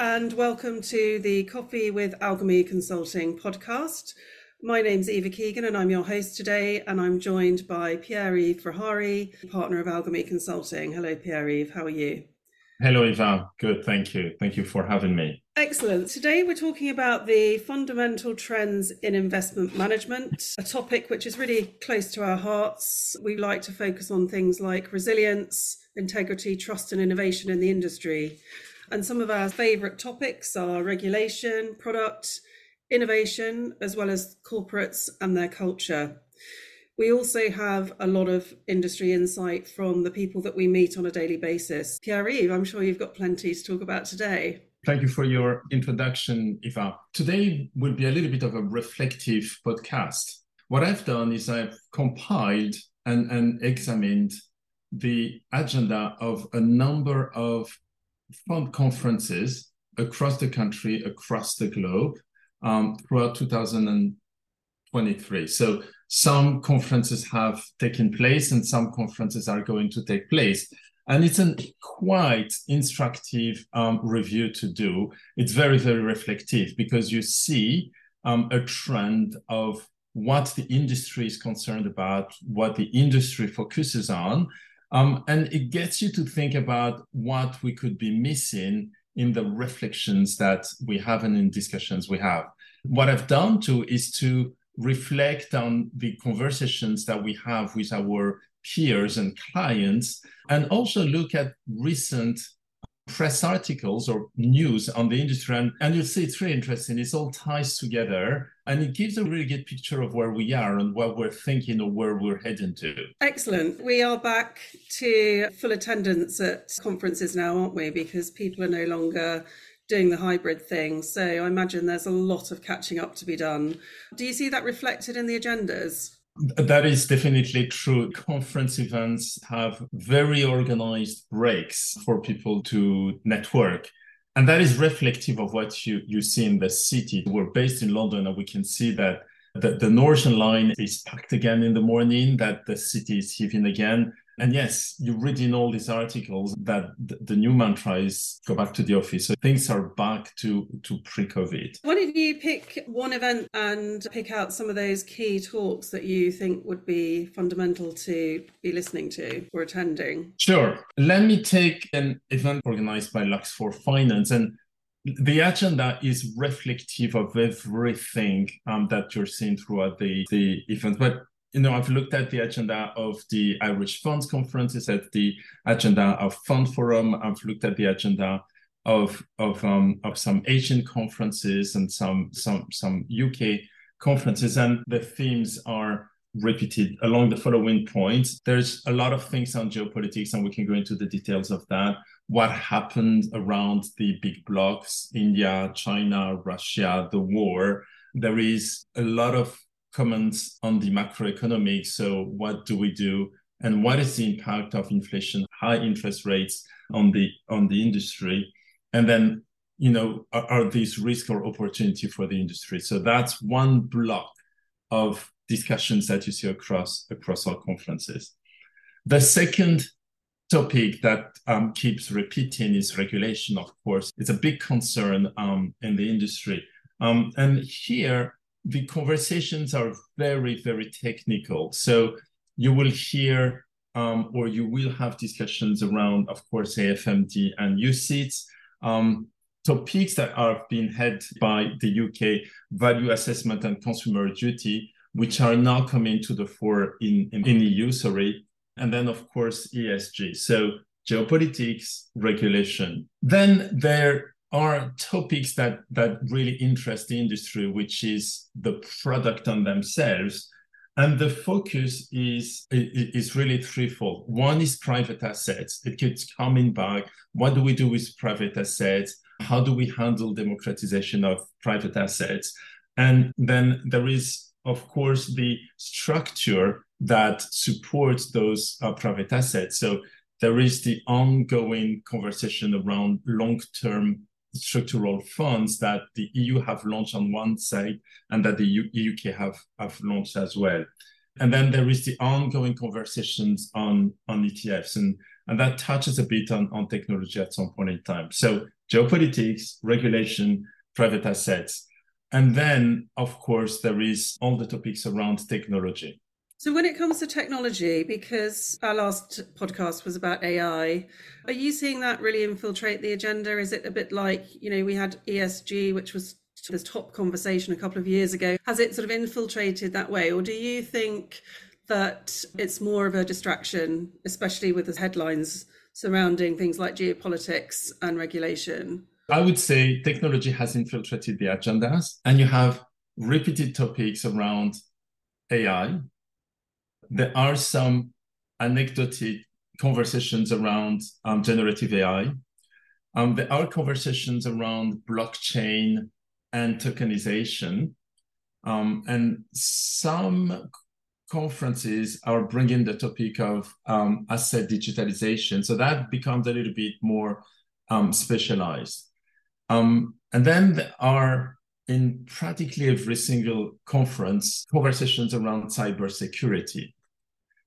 and welcome to the Coffee with AlgoMe Consulting podcast. My name's Eva Keogan, and I'm your host today. And I'm joined by Pierre Yves partner of AlgoMe Consulting. Hello, Pierre Yves. How are you? Hello, Eva. Good. Thank you. Thank you for having me. Excellent. Today we're talking about the fundamental trends in investment management, a topic which is really close to our hearts. We like to focus on things like resilience, integrity, trust, and innovation in the industry. And some of our favourite topics are regulation, product, innovation, as well as corporates and their culture. We also have a lot of industry insight from the people that we meet on a daily basis. Pierre Yves, I'm sure you've got plenty to talk about today. Thank you for your introduction, Eva. Today will be a little bit of a reflective podcast. What I've done is I've compiled and, and examined the agenda of a number of fund conferences across the country, across the globe, um, throughout 2023. So some conferences have taken place and some conferences are going to take place. And it's a quite instructive um, review to do. It's very, very reflective because you see um, a trend of what the industry is concerned about, what the industry focuses on. Um, and it gets you to think about what we could be missing in the reflections that we have and in discussions we have. What I've done too is to reflect on the conversations that we have with our peers and clients, and also look at recent press articles or news on the industry. And, and you'll see it's really interesting. It all ties together and it gives a really good picture of where we are and what we're thinking or where we're heading to. Excellent. We are back to full attendance at conferences now, aren't we? Because people are no longer doing the hybrid thing. So I imagine there's a lot of catching up to be done. Do you see that reflected in the agendas? That is definitely true. Conference events have very organized breaks for people to network. And that is reflective of what you, you see in the city. We're based in London and we can see that the, the Northern Line is packed again in the morning, that the city is heaving again. And yes, you read in all these articles that the, new mantra is go back to the office. So things are back to, to pre COVID. Why don't you pick one event and pick out some of those key talks that you think would be fundamental to be listening to or attending? Sure. Let me take an event organized by Lux for Finance. And the agenda is reflective of everything um, that you're seeing throughout the, the event. But you know, I've looked at the agenda of the Irish Funds Conference, at the agenda of Fund Forum, I've looked at the agenda of of um, of some Asian conferences and some some some UK conferences, and the themes are repeated along the following points. There's a lot of things on geopolitics, and we can go into the details of that. What happened around the big blocks, India, China, Russia, the war. There is a lot of comments on the macroeconomic. So, what do we do, and what is the impact of inflation, high interest rates on the on the industry, and then you know are, are these risk or opportunity for the industry? So that's one block of discussions that you see across across our conferences. The second topic that um, keeps repeating is regulation. Of course, it's a big concern um, in the industry, um, and here the conversations are very, very technical. So you will hear um, or you will have discussions around, of course, AIFMD and UCITS, um, topics that are being had by the UK value assessment and consumer duty, which are now coming to the fore in, in, in EU, sorry. And then, of course, ESG. So geopolitics, regulation. Then there are topics that that really interest the industry, which is the product on themselves. And the focus is is really threefold. One is private assets. It keeps coming back. What do we do with private assets? How do we handle democratization of private assets? And then there is, of course, the structure that supports those uh, private assets. So there is the ongoing conversation around long-term structural funds that the EU have launched on one side and that the UK have, have launched as well. And then there is the ongoing conversations on, on ETFs, and, and that touches a bit on, on technology at some point in time. So geopolitics, regulation, private assets. And then, of course, there is all the topics around technology. So, when it comes to technology, because our last podcast was about AI, are you seeing that really infiltrate the agenda? Is it a bit like, you know, we had ESG, which was this top conversation a couple of years ago? Has it sort of infiltrated that way? Or do you think that it's more of a distraction, especially with the headlines surrounding things like geopolitics and regulation? I would say technology has infiltrated the agendas, and you have repeated topics around AI. There are some anecdotic conversations around um, generative AI. Um, there are conversations around blockchain and tokenization. Um, and some conferences are bringing the topic of um, asset digitalization. So that becomes a little bit more um, specialized. Um, and then there are in practically every single conference conversations around cybersecurity.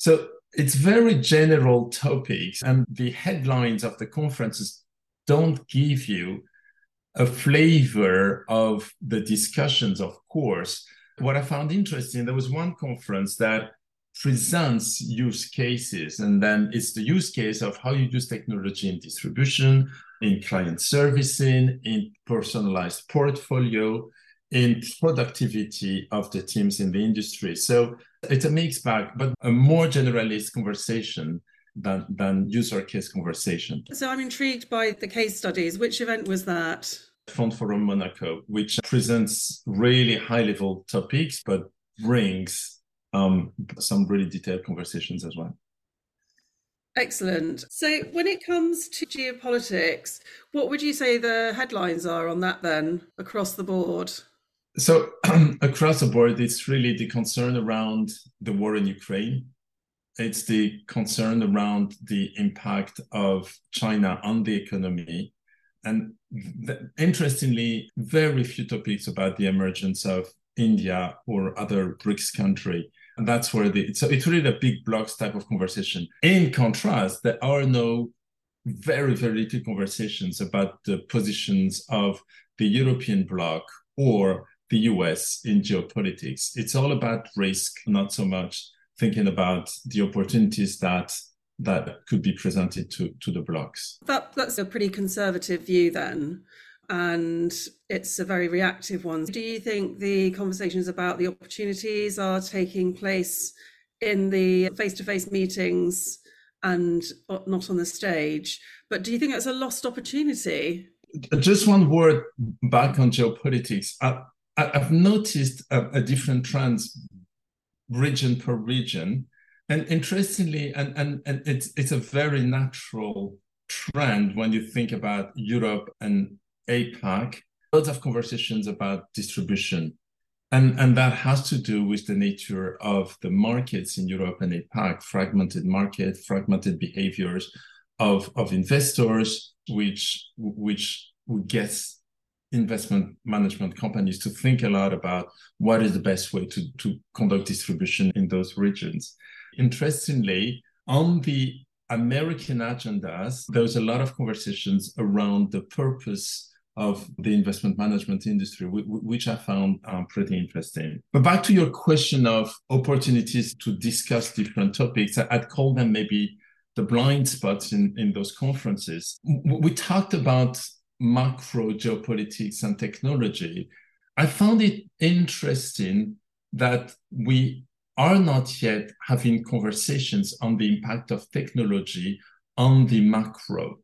So it's very general topics, and the headlines of the conferences don't give you a flavor of the discussions, of course. What I found interesting, there was one conference that presents use cases, and then it's the use case of how you use technology in distribution, in client servicing, in personalized portfolio, in productivity of the teams in the industry. So it's a mixed bag, but a more generalist conversation than, than user case conversation. So I'm intrigued by the case studies. Which event was that? Fund Forum Monaco, which presents really high level topics, but brings um, some really detailed conversations as well. Excellent. So, when it comes to geopolitics, what would you say the headlines are on that then across the board? So, across the board, it's really the concern around the war in Ukraine. It's the concern around the impact of China on the economy. And th- interestingly, very few topics about the emergence of India or other BRICS country and that's where the so it's really a big blocks type of conversation. In contrast, there are no very very little conversations about the positions of the European bloc or the US in geopolitics. It's all about risk, not so much thinking about the opportunities that that could be presented to to the blocks. That that's a pretty conservative view then and it's a very reactive one. Do you think the conversations about the opportunities are taking place in the face to face meetings and not on the stage? But do you think it's a lost opportunity? Just one word back on geopolitics. I, have noticed a, a different trends region per region. And interestingly, and, and, and it's, it's a very natural trend when you think about Europe and APAC, lots of conversations about distribution. And, and that has to do with the nature of the markets in Europe and APAC, fragmented market, fragmented behaviors of, of investors, which which gets investment management companies to think a lot about what is the best way to, to conduct distribution in those regions. Interestingly, on the American agendas, there's a lot of conversations around the purpose of the investment management industry, which I found um, pretty interesting. But back to your question of opportunities to discuss different topics, I'd call them maybe the blind spots in, in those conferences. We talked about macro geopolitics and technology. I found it interesting that we are not yet having conversations on the impact of technology on the macro.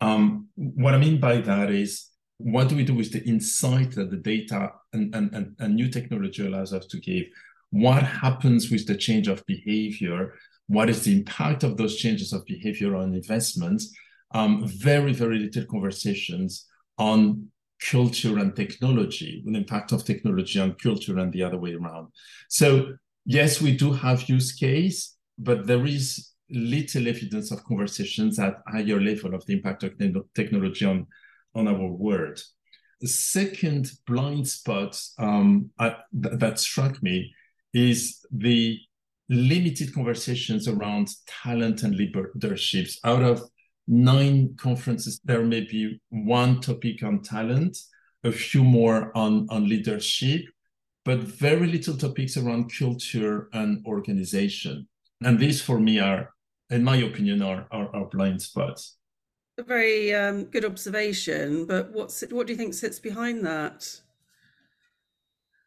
Um, what I mean by that is what do we do with the insight that the data and, and, and, and new technology allows us to give? What happens with the change of behavior? What is the impact of those changes of behavior on investments? Um, very, very little conversations on culture and technology, the impact of technology on culture and the other way around. So yes, we do have use case, but there is little evidence of conversations at higher level of the impact of technology on on our world. The second blind spot um, th- that struck me is the limited conversations around talent and leaderships out of nine conferences, there may be one topic on talent, a few more on, on leadership, but very little topics around culture and organization. And these, for me, are, in my opinion, are, are, are blind spots. A very um, good observation, but what's what do you think sits behind that?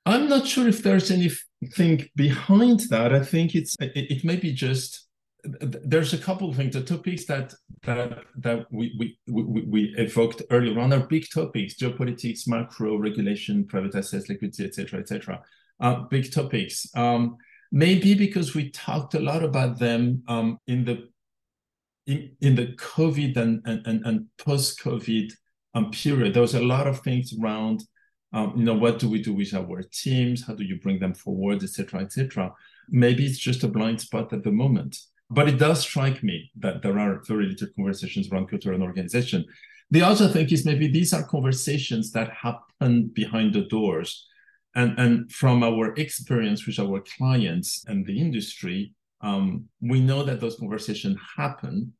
I'm not sure if there's anything behind that. I think it's it, it may be just there's a couple of things. The topics that that that we we we, we evoked earlier on are big topics: geopolitics, macro, regulation, private assets, liquidity, etc., etc. Uh, big topics. Um, maybe because we talked a lot about them um, in the in, in the COVID and and, and post COVID um, period. There was a lot of things around. Um, you know, what do we do with our teams? How do you bring them forward, etc., etc. Maybe it's just a blind spot at the moment. But it does strike me that there are very little conversations around culture and organization. The other thing is maybe these are conversations that happen behind the doors. And, and from our experience with our clients and the industry, um, we know that those conversations happen,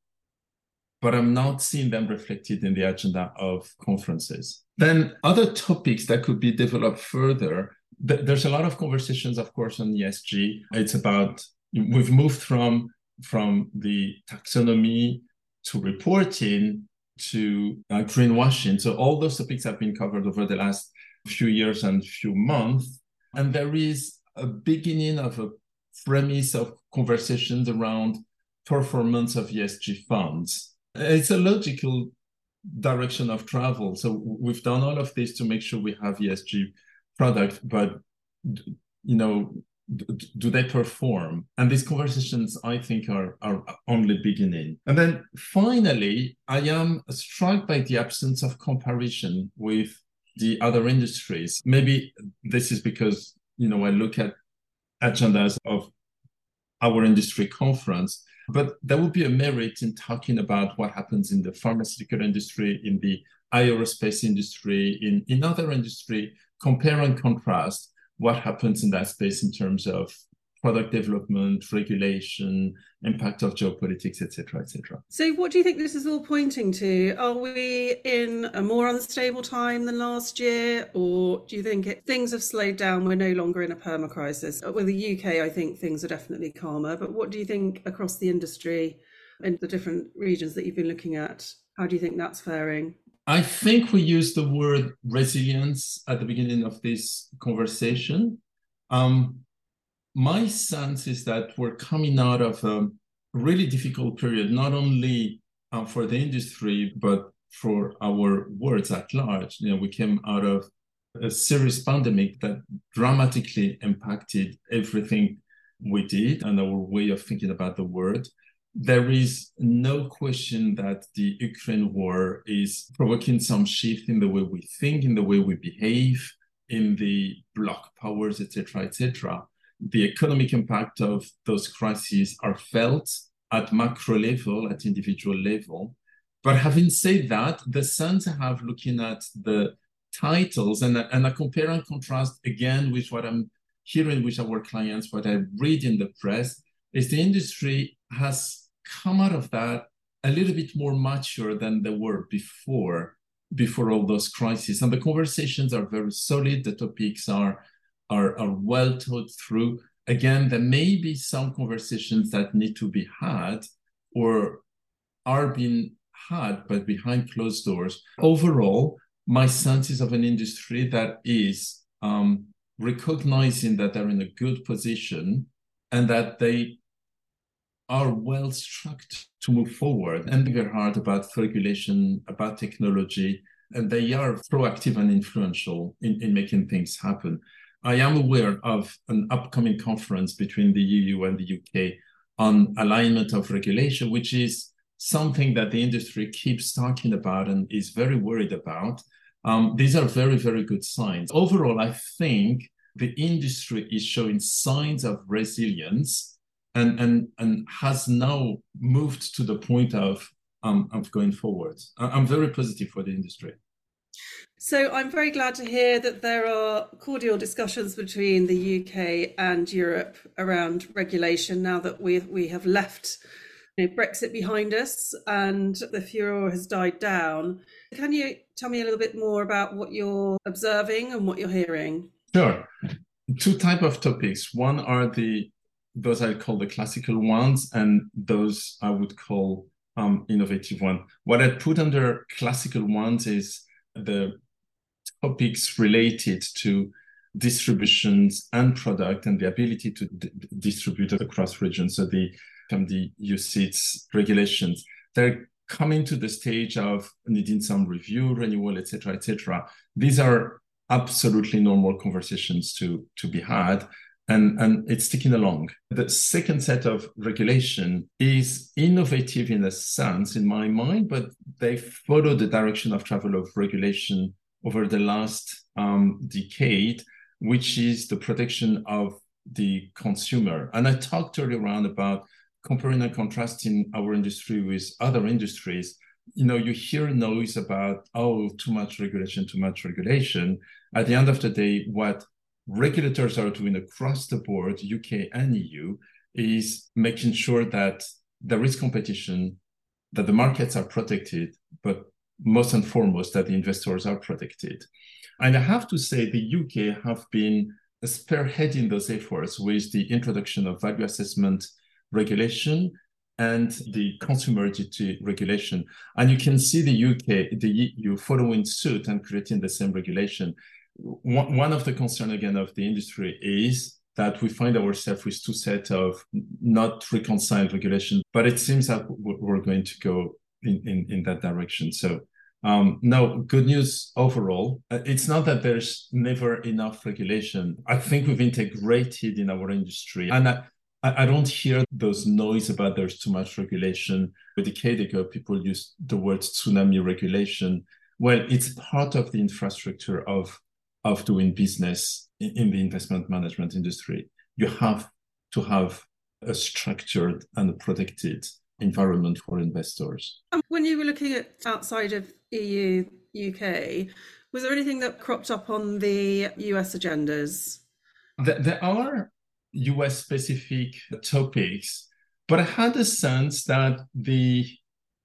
but I'm not seeing them reflected in the agenda of conferences. Then other topics that could be developed further. Th- there's a lot of conversations, of course, on ESG. It's about we've moved from from the taxonomy to reporting to uh, greenwashing. So all those topics have been covered over the last few years and few months. And there is a beginning of a premise of conversations around performance of ESG funds. It's a logical direction of travel. So we've done all of this to make sure we have ESG product, but you know do they perform? And these conversations, I think, are, are only beginning. And then finally, I am struck by the absence of comparison with the other industries. Maybe this is because, you know, I look at agendas of our industry conference, but there would be a merit in talking about what happens in the pharmaceutical industry, in the aerospace industry, in, in other industry, compare and contrast what happens in that space in terms of product development, regulation, impact of geopolitics, etc., etc. So, what do you think this is all pointing to? Are we in a more unstable time than last year, or do you think it, things have slowed down? We're no longer in a perma crisis. Uh, With the UK, I think things are definitely calmer. But what do you think across the industry and the different regions that you've been looking at? How do you think that's faring? I think we used the word resilience at the beginning of this conversation. Um, my sense is that we're coming out of a really difficult period, not only uh, for the industry, but for our worlds at large. You know, we came out of a serious pandemic that dramatically impacted everything we did and our way of thinking about the world there is no question that the Ukraine war is provoking some shift in the way we think, in the way we behave, in the bloc powers, etc., etc. The economic impact of those crises are felt at macro level, at individual level. But having said that, the sense I have looking at the titles and, and I compare and contrast again with what I'm hearing with our clients, what I read in the press, is the industry has come out of that a little bit more mature than they were before before all those crises. And the conversations are very solid. The topics are are, are well thought through. Again there may be some conversations that need to be had or are being had but behind closed doors. Overall my sense is of an industry that is um, recognizing that they're in a good position and that they are well structured to move forward and they're hard about regulation, about technology, and they are proactive and influential in, in making things happen. I am aware of an upcoming conference between the EU and the UK on alignment of regulation, which is something that the industry keeps talking about and is very worried about. Um, these are very, very good signs. Overall, I think the industry is showing signs of resilience and and and has now moved to the point of um, of going forward. I'm very positive for the industry. So I'm very glad to hear that there are cordial discussions between the UK and Europe around regulation now that we we have left you know, Brexit behind us and the furor has died down. Can you tell me a little bit more about what you're observing and what you're hearing? Sure. Two type of topics. One are the those I call the classical ones, and those I would call um, innovative one. What I put under classical ones is the topics related to distributions and product and the ability to d- distribute across regions. So the from the UCITS regulations, they're coming to the stage of needing some review, renewal, etc., etc. These are absolutely normal conversations to to be had and, and it's ticking along. The second set of regulation is innovative in a sense, in my mind, but they follow the direction of travel of regulation over the last um, decade, which is the protection of the consumer. And I talked earlier on about comparing and contrasting our industry with other industries. You know, you hear noise about, oh, too much regulation, too much regulation. At the end of the day, what regulators are doing across the board, UK and EU, is making sure that there is competition, that the markets are protected, but most and foremost that the investors are protected. And I have to say the UK have been spearheading those efforts with the introduction of value assessment regulation and the consumer duty regulation. And you can see the UK, the EU following suit and creating the same regulation one one of the concern again of the industry is that we find ourselves with two sets of not reconciled regulation, but it seems that we're going to go in, in, in that direction. So um, no, good news overall. Uh, it's not that there's never enough regulation. I think we've integrated in our industry. And I, I don't hear those noise about there's too much regulation. A decade ago, people used the word tsunami regulation. Well, it's part of the infrastructure of of doing business in, the investment management industry. You have to have a structured and protected environment for investors. When you were looking at outside of EU, UK, was there anything that cropped up on the US agendas? There are US specific topics, but I had a sense that the,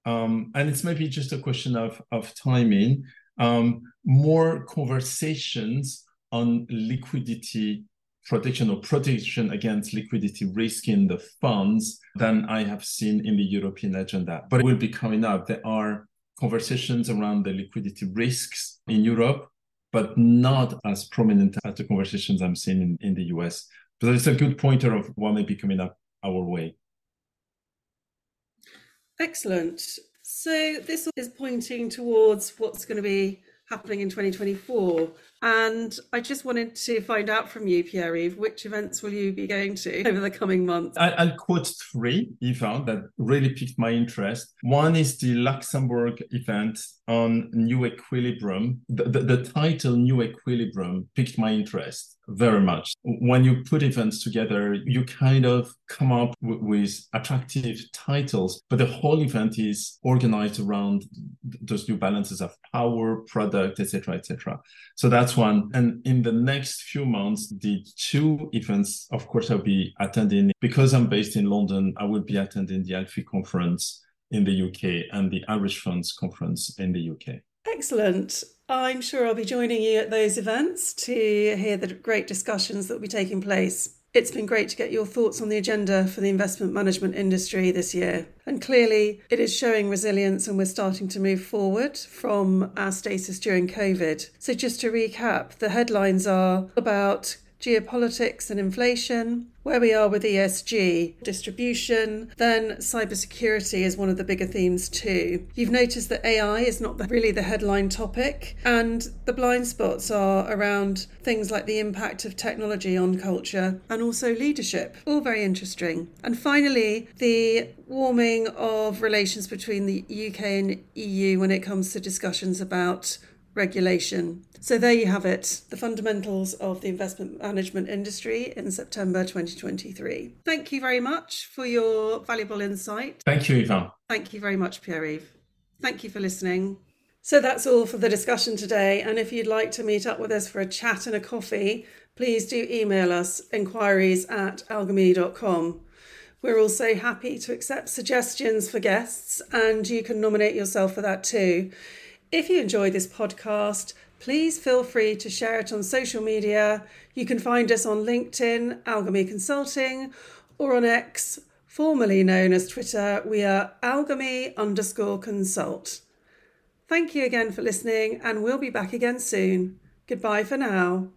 um, and it's maybe just a question of, of timing, um, more conversations on liquidity protection or protection against liquidity risk in the funds than I have seen in the European agenda. But it will be coming up. There are conversations around the liquidity risks in Europe, but not as prominent as the conversations I'm seeing in, in the US. But it's a good pointer of what may be coming up our way. Excellent. So this is pointing towards what's going to be happening in 2024. And I just wanted to find out from you, Pierre Yves, which events will you be going to over the coming months? I, will quote three, Eva, that really piqued my interest. One is the Luxembourg event on New Equilibrium. The, the, the title New Equilibrium piqued my interest very much. When you put events together, you kind of come up w- with attractive titles, but the whole event is organized around those new balances of power, product, etc., etc. So that's one. And in the next few months, the two events, of course, I'll be attending because I'm based in London. I will be attending the ALFI conference in the UK and the Irish Funds conference in the UK. Excellent. I'm sure I'll be joining you at those events to hear the great discussions that will be taking place. It's been great to get your thoughts on the agenda for the investment management industry this year. And clearly, it is showing resilience and we're starting to move forward from our status during COVID. So, just to recap, the headlines are about geopolitics and inflation, where we are with ESG, distribution, then cybersecurity is one of the bigger themes too. You've noticed that AI is not really the headline topic, and the blind spots are around things like the impact of technology on culture and also leadership. All very interesting. And finally, the warming of relations between the UK and EU when it comes to discussions about regulation. So there you have it, the fundamentals of the investment management industry in September 2023. Thank you very much for your valuable insight. Thank you, Yvonne. Thank you very much, Pierre Yves. Thank you for listening. So that's all for the discussion today. And if you'd like to meet up with us for a chat and a coffee, please do email us inquiries at algome.com. We're also happy to accept suggestions for guests, and you can nominate yourself for that too. If you enjoy this podcast, please feel free to share it on social media. You can find us on LinkedIn, AlgoMe Consulting, or on X, formerly known as Twitter. We are AlgoMe underscore consult. Thank you again for listening, and we'll be back again soon. Goodbye for now.